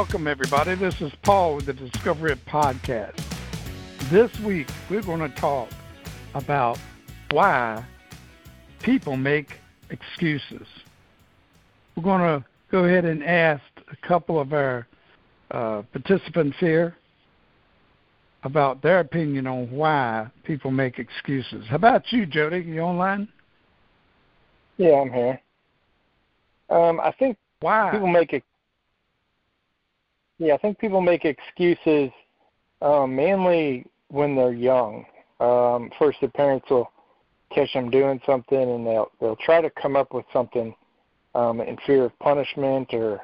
welcome everybody. This is Paul with the Discovery Podcast. This week we're going to talk about why people make excuses. We're going to go ahead and ask a couple of our uh, participants here about their opinion on why people make excuses. How about you, Jody? You online? Yeah, I'm here. Um, I think why people make it. Yeah, I think people make excuses um, mainly when they're young. Um, first, the parents will catch them doing something, and they'll they'll try to come up with something um, in fear of punishment or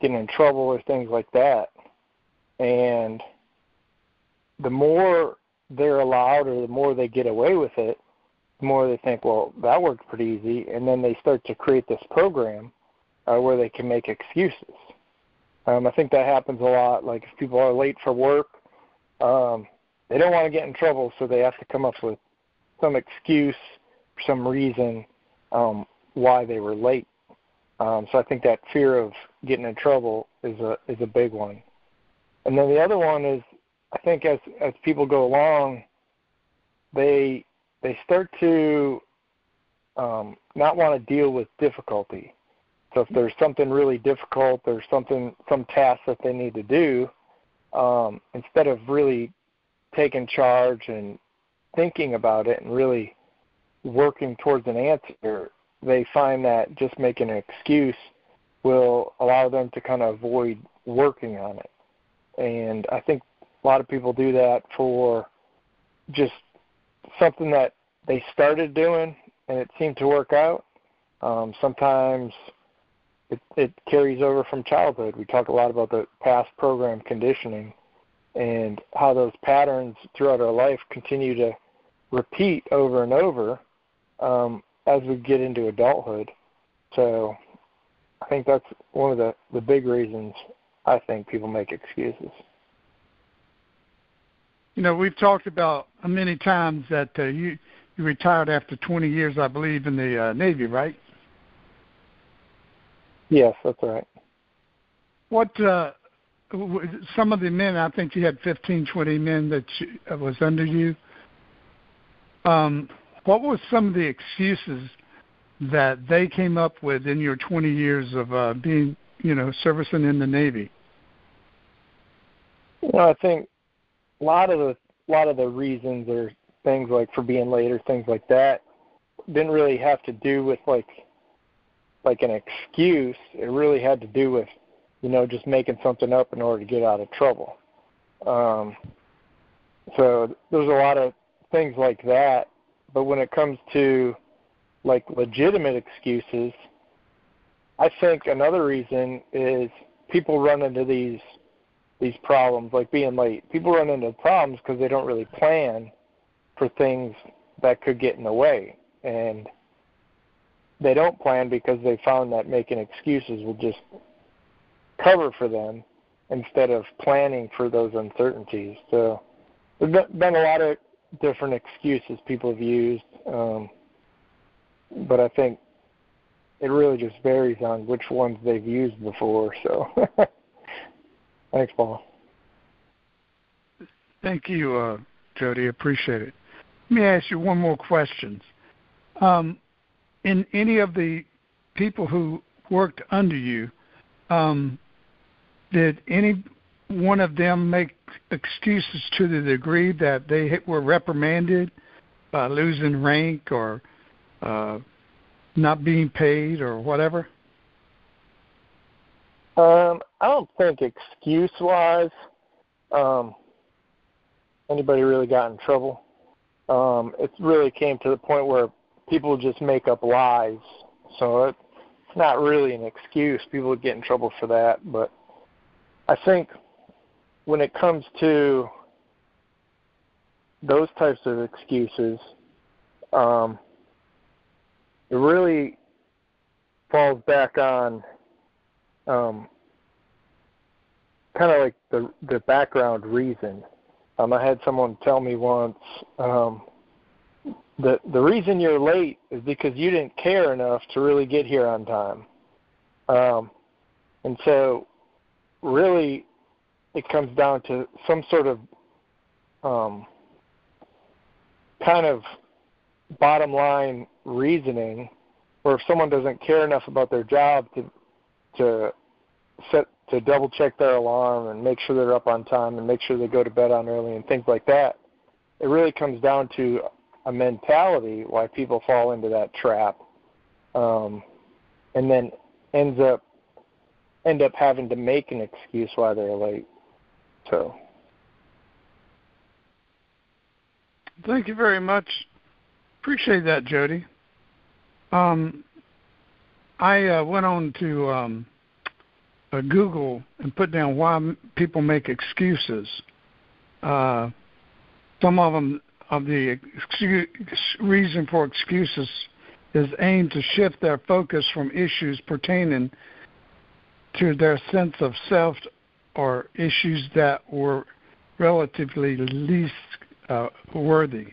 getting in trouble or things like that. And the more they're allowed or the more they get away with it, the more they think, well, that worked pretty easy. And then they start to create this program uh, where they can make excuses. Um, I think that happens a lot. Like if people are late for work, um, they don't want to get in trouble, so they have to come up with some excuse, some reason um, why they were late. Um, so I think that fear of getting in trouble is a is a big one. And then the other one is I think as as people go along, they they start to um, not want to deal with difficulty. So if there's something really difficult, there's something some task that they need to do, um, instead of really taking charge and thinking about it and really working towards an answer, they find that just making an excuse will allow them to kind of avoid working on it. And I think a lot of people do that for just something that they started doing and it seemed to work out. Um, sometimes it, it carries over from childhood. We talk a lot about the past program conditioning and how those patterns throughout our life continue to repeat over and over um, as we get into adulthood. So I think that's one of the, the big reasons I think people make excuses. You know, we've talked about many times that uh, you you retired after 20 years, I believe, in the uh, Navy, right? Yes, that's right. What uh, some of the men? I think you had 15, 20 men that you, uh, was under you. Um, what were some of the excuses that they came up with in your 20 years of uh, being, you know, servicing in the Navy? Well, I think a lot of the a lot of the reasons or things like for being late or things like that didn't really have to do with like like an excuse. It really had to do with you know just making something up in order to get out of trouble. Um, so there's a lot of things like that. But when it comes to like legitimate excuses, I think another reason is people run into these these problems, like being late. People run into problems because they don't really plan for things that could get in the way, and they don't plan because they found that making excuses will just cover for them instead of planning for those uncertainties. So there's been a lot of different excuses people have used, um, but I think it really just varies on which ones they've used before. So. Thanks, Paul. Thank you, uh, Jody. Appreciate it. Let me ask you one more question. Um, in any of the people who worked under you, um, did any one of them make excuses to the degree that they were reprimanded by losing rank or uh, not being paid or whatever? Um, I don't think excuse wise um, anybody really got in trouble. Um, it really came to the point where people just make up lies. So it, it's not really an excuse. People would get in trouble for that. But I think when it comes to those types of excuses, um, it really falls back on um, kind of like the the background reason. Um, I had someone tell me once um, the the reason you're late is because you didn't care enough to really get here on time. Um, and so really, it comes down to some sort of um, kind of bottom line reasoning, or if someone doesn't care enough about their job to to set to double check their alarm and make sure they're up on time and make sure they go to bed on early and things like that. It really comes down to a mentality why people fall into that trap, um, and then ends up end up having to make an excuse why they're late. So. Thank you very much. Appreciate that, Jody. Um, I uh, went on to um, uh, Google and put down why people make excuses. Uh, some of them of the excuse, reason for excuses is aimed to shift their focus from issues pertaining to their sense of self or issues that were relatively least uh, worthy.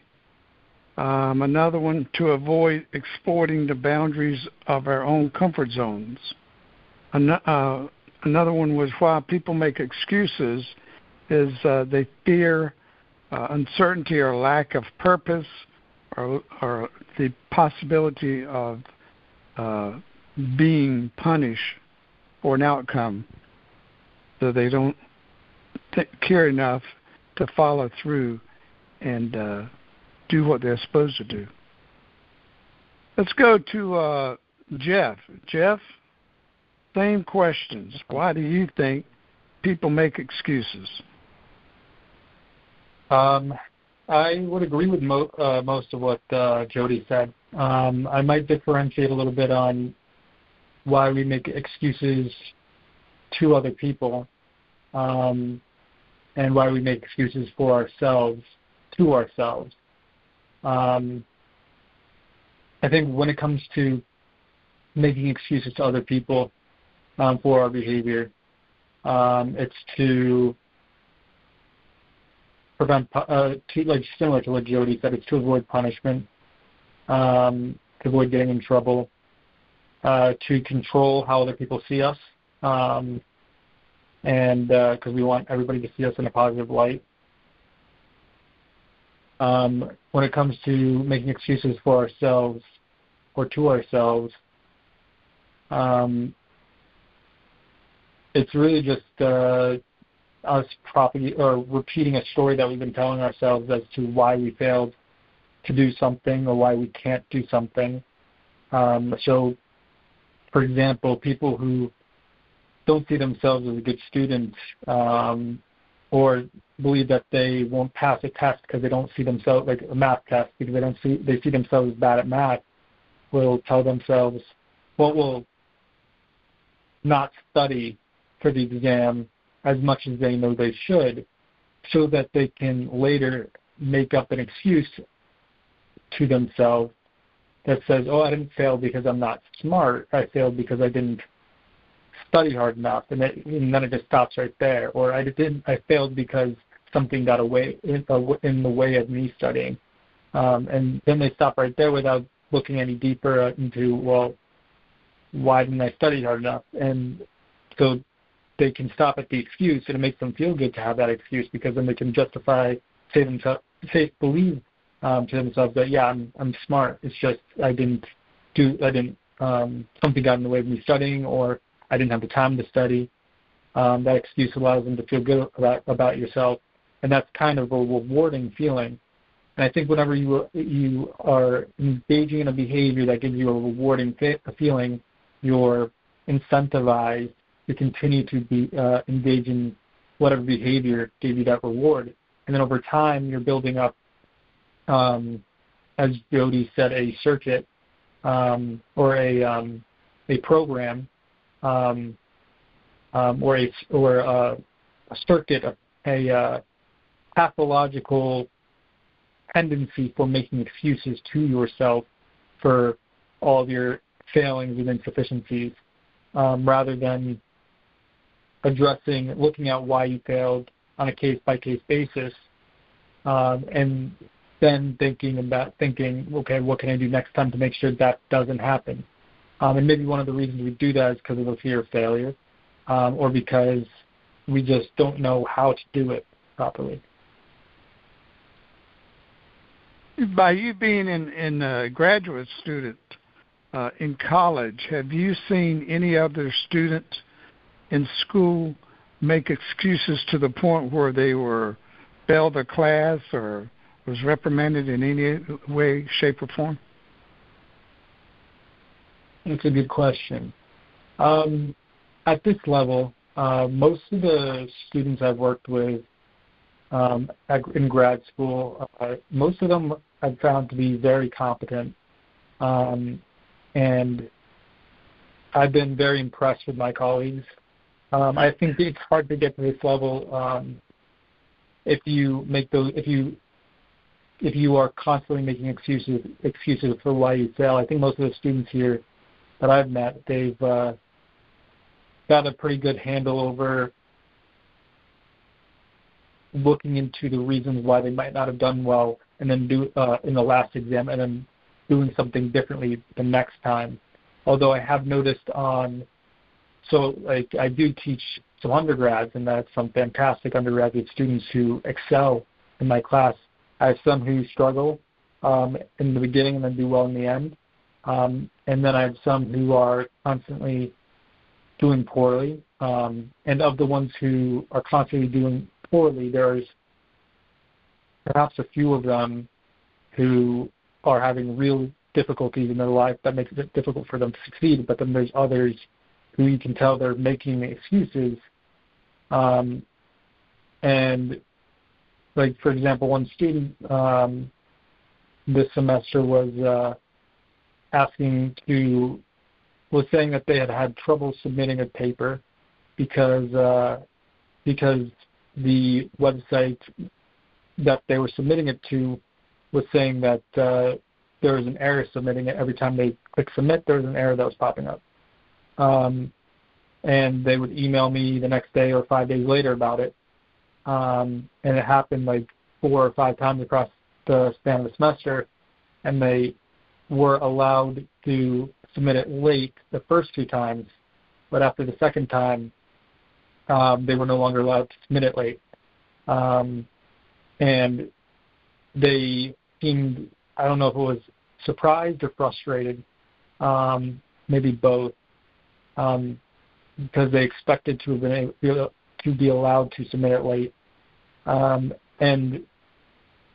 Um, another one to avoid exploiting the boundaries of our own comfort zones. An- uh, another one was why people make excuses is uh, they fear uh, uncertainty or lack of purpose or, or the possibility of uh, being punished for an outcome so they don't th- care enough to follow through and uh, do what they're supposed to do. Let's go to uh, Jeff. Jeff, same questions. Why do you think people make excuses? Um, I would agree with mo- uh, most of what uh, Jody said. Um, I might differentiate a little bit on why we make excuses to other people um, and why we make excuses for ourselves to ourselves. Um, I think when it comes to making excuses to other people um, for our behavior, um, it's to prevent, uh, to, like similar to what Jody said, it's to avoid punishment, um, to avoid getting in trouble, uh, to control how other people see us, um, and because uh, we want everybody to see us in a positive light. Um, when it comes to making excuses for ourselves or to ourselves, um, it's really just uh, us propagating or repeating a story that we've been telling ourselves as to why we failed to do something or why we can't do something. Um, so, for example, people who don't see themselves as a good student um, or believe that they won't pass a test because they don't see themselves like a math test because they don't see they see themselves bad at math will tell themselves well will not study for the exam as much as they know they should so that they can later make up an excuse to themselves that says, "Oh, I didn't fail because I'm not smart. I failed because I didn't study hard enough," and, it, and then it just stops right there. Or I didn't. I failed because something got away in, uh, in the way of me studying, um, and then they stop right there without looking any deeper into well, why didn't I study hard enough? And so they can stop at the excuse, and it makes them feel good to have that excuse because then they can justify, say themselves, say believe um, to themselves that yeah, I'm I'm smart. It's just I didn't do I didn't um, something got in the way of me studying, or I didn't have the time to study. Um, that excuse allows them to feel good about about yourself, and that's kind of a rewarding feeling. And I think whenever you you are engaging in a behavior that gives you a rewarding a feeling, you're incentivized to continue to be uh, engage in whatever behavior gave you that reward. And then over time, you're building up, um, as Jody said, a circuit um, or a um, a program um, um, or a or a, a circuit, a, a uh, pathological tendency for making excuses to yourself for all of your failings and insufficiencies, um, rather than addressing, looking at why you failed on a case by case basis, um, and then thinking about thinking, okay, what can I do next time to make sure that doesn't happen? Um, and maybe one of the reasons we do that is because of the fear of failure, um, or because we just don't know how to do it properly. By you being in in a graduate student uh, in college, have you seen any other students in school make excuses to the point where they were failed a class or was reprimanded in any way, shape, or form? That's a good question. Um, at this level, uh, most of the students I've worked with um, in grad school, uh, most of them I've found to be very competent, um, and I've been very impressed with my colleagues. Um, I think it's hard to get to this level um, if you make those if you if you are constantly making excuses excuses for why you fail. I think most of the students here that I've met, they've uh, got a pretty good handle over looking into the reasons why they might not have done well, and then do uh, in the last exam, and then doing something differently the next time. Although I have noticed on, so like I do teach some undergrads, and that's some fantastic undergraduate students who excel in my class. I have some who struggle um, in the beginning and then do well in the end. Um, and then I have some who are constantly doing poorly. Um, and of the ones who are constantly doing poorly, there's perhaps a few of them who are having real difficulties in their life that makes it difficult for them to succeed. But then there's others who you can tell they're making excuses. Um, and like for example, one student um, this semester was uh, asking to was saying that they had had trouble submitting a paper because uh, because the website that they were submitting it to was saying that uh, there was an error submitting it every time they click submit. There was an error that was popping up, um, and they would email me the next day or five days later about it. Um, and it happened like four or five times across the span of the semester, and they were allowed to submit it late the first two times, but after the second time, um, they were no longer allowed to submit it late. Um, and they seemed, I don't know if it was surprised or frustrated, um, maybe both, um, because they expected to have been able to be allowed to submit it late. Um, and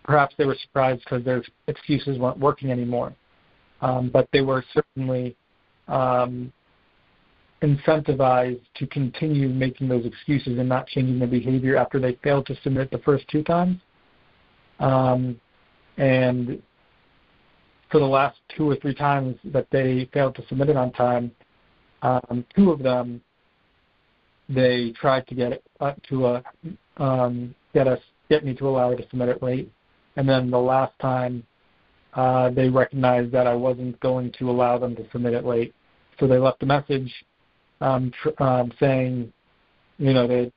perhaps they were surprised because their excuses weren't working anymore. Um, but they were certainly um, incentivized to continue making those excuses and not changing their behavior after they failed to submit the first two times. Um, and for the last two or three times that they failed to submit it on time, um, two of them they tried to get it uh, to a, um, get us get me to allow her to submit it late, and then the last time uh, they recognized that I wasn't going to allow them to submit it late, so they left a message um, tr- um, saying, you know, they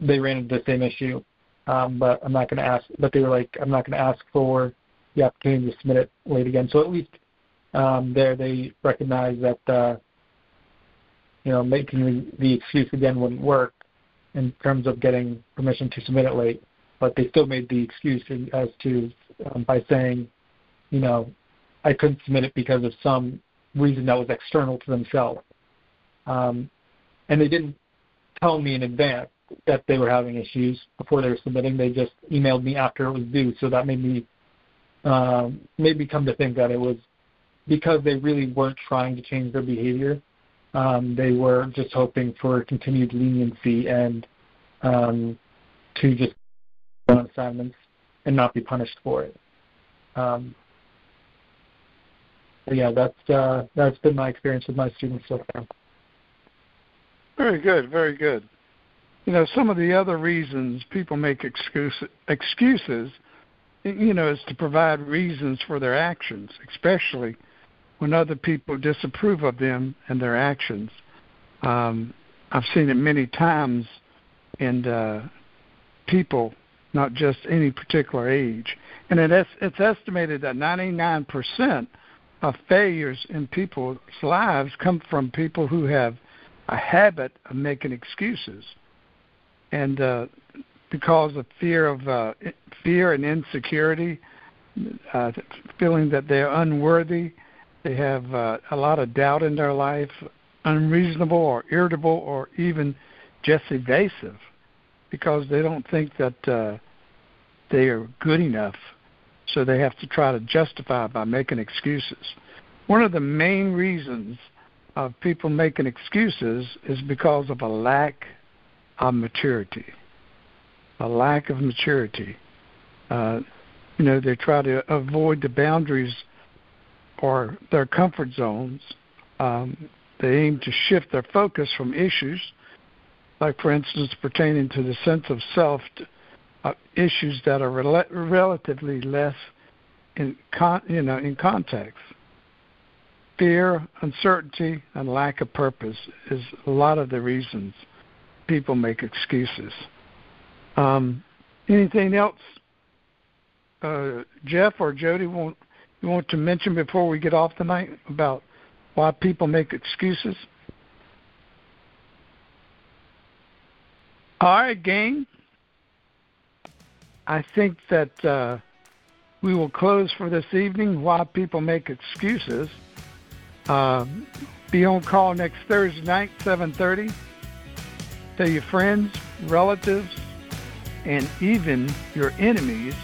they ran into the same issue, um, but I'm not going to ask. But they were like, I'm not going to ask for the opportunity to submit it late again. So at least um, there they recognized that uh, you know making the, excuse again wouldn't work in terms of getting permission to submit it late. But they still made the excuse as to um, by saying, you know, I couldn't submit it because of some reason that was external to themselves. Um, and they didn't tell me in advance that they were having issues before they were submitting. They just emailed me after it was due, so that made me um, made me come to think that it was because they really weren't trying to change their behavior. Um, they were just hoping for continued leniency and um, to just on assignments and not be punished for it. Um, yeah, that's uh, that's been my experience with my students so far. Very good, very good. You know, some of the other reasons people make excuse, excuses, you know, is to provide reasons for their actions, especially when other people disapprove of them and their actions. Um, I've seen it many times in uh, people, not just any particular age. And it is, it's estimated that 99% of failures in people's lives come from people who have a habit of making excuses. and uh, because of fear of uh, fear and insecurity, uh, feeling that they're unworthy, they have uh, a lot of doubt in their life, unreasonable or irritable or even just evasive, because they don't think that uh, they are good enough, so they have to try to justify by making excuses. One of the main reasons of people making excuses is because of a lack of maturity. A lack of maturity. Uh, you know, they try to avoid the boundaries or their comfort zones. Um, they aim to shift their focus from issues, like, for instance, pertaining to the sense of self, uh, issues that are rel- relatively less in con- you know in context fear, uncertainty, and lack of purpose is a lot of the reasons people make excuses. Um, anything else, uh, Jeff or Jody, want you want to mention before we get off tonight about why people make excuses? All right, gang. I think that uh, we will close for this evening. Why people make excuses. Uh, be on call next Thursday night, 7:30. Tell your friends, relatives, and even your enemies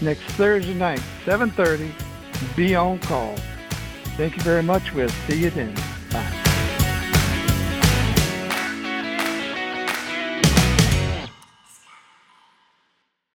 next Thursday night, 7:30. Be on call. Thank you very much. We'll see you then.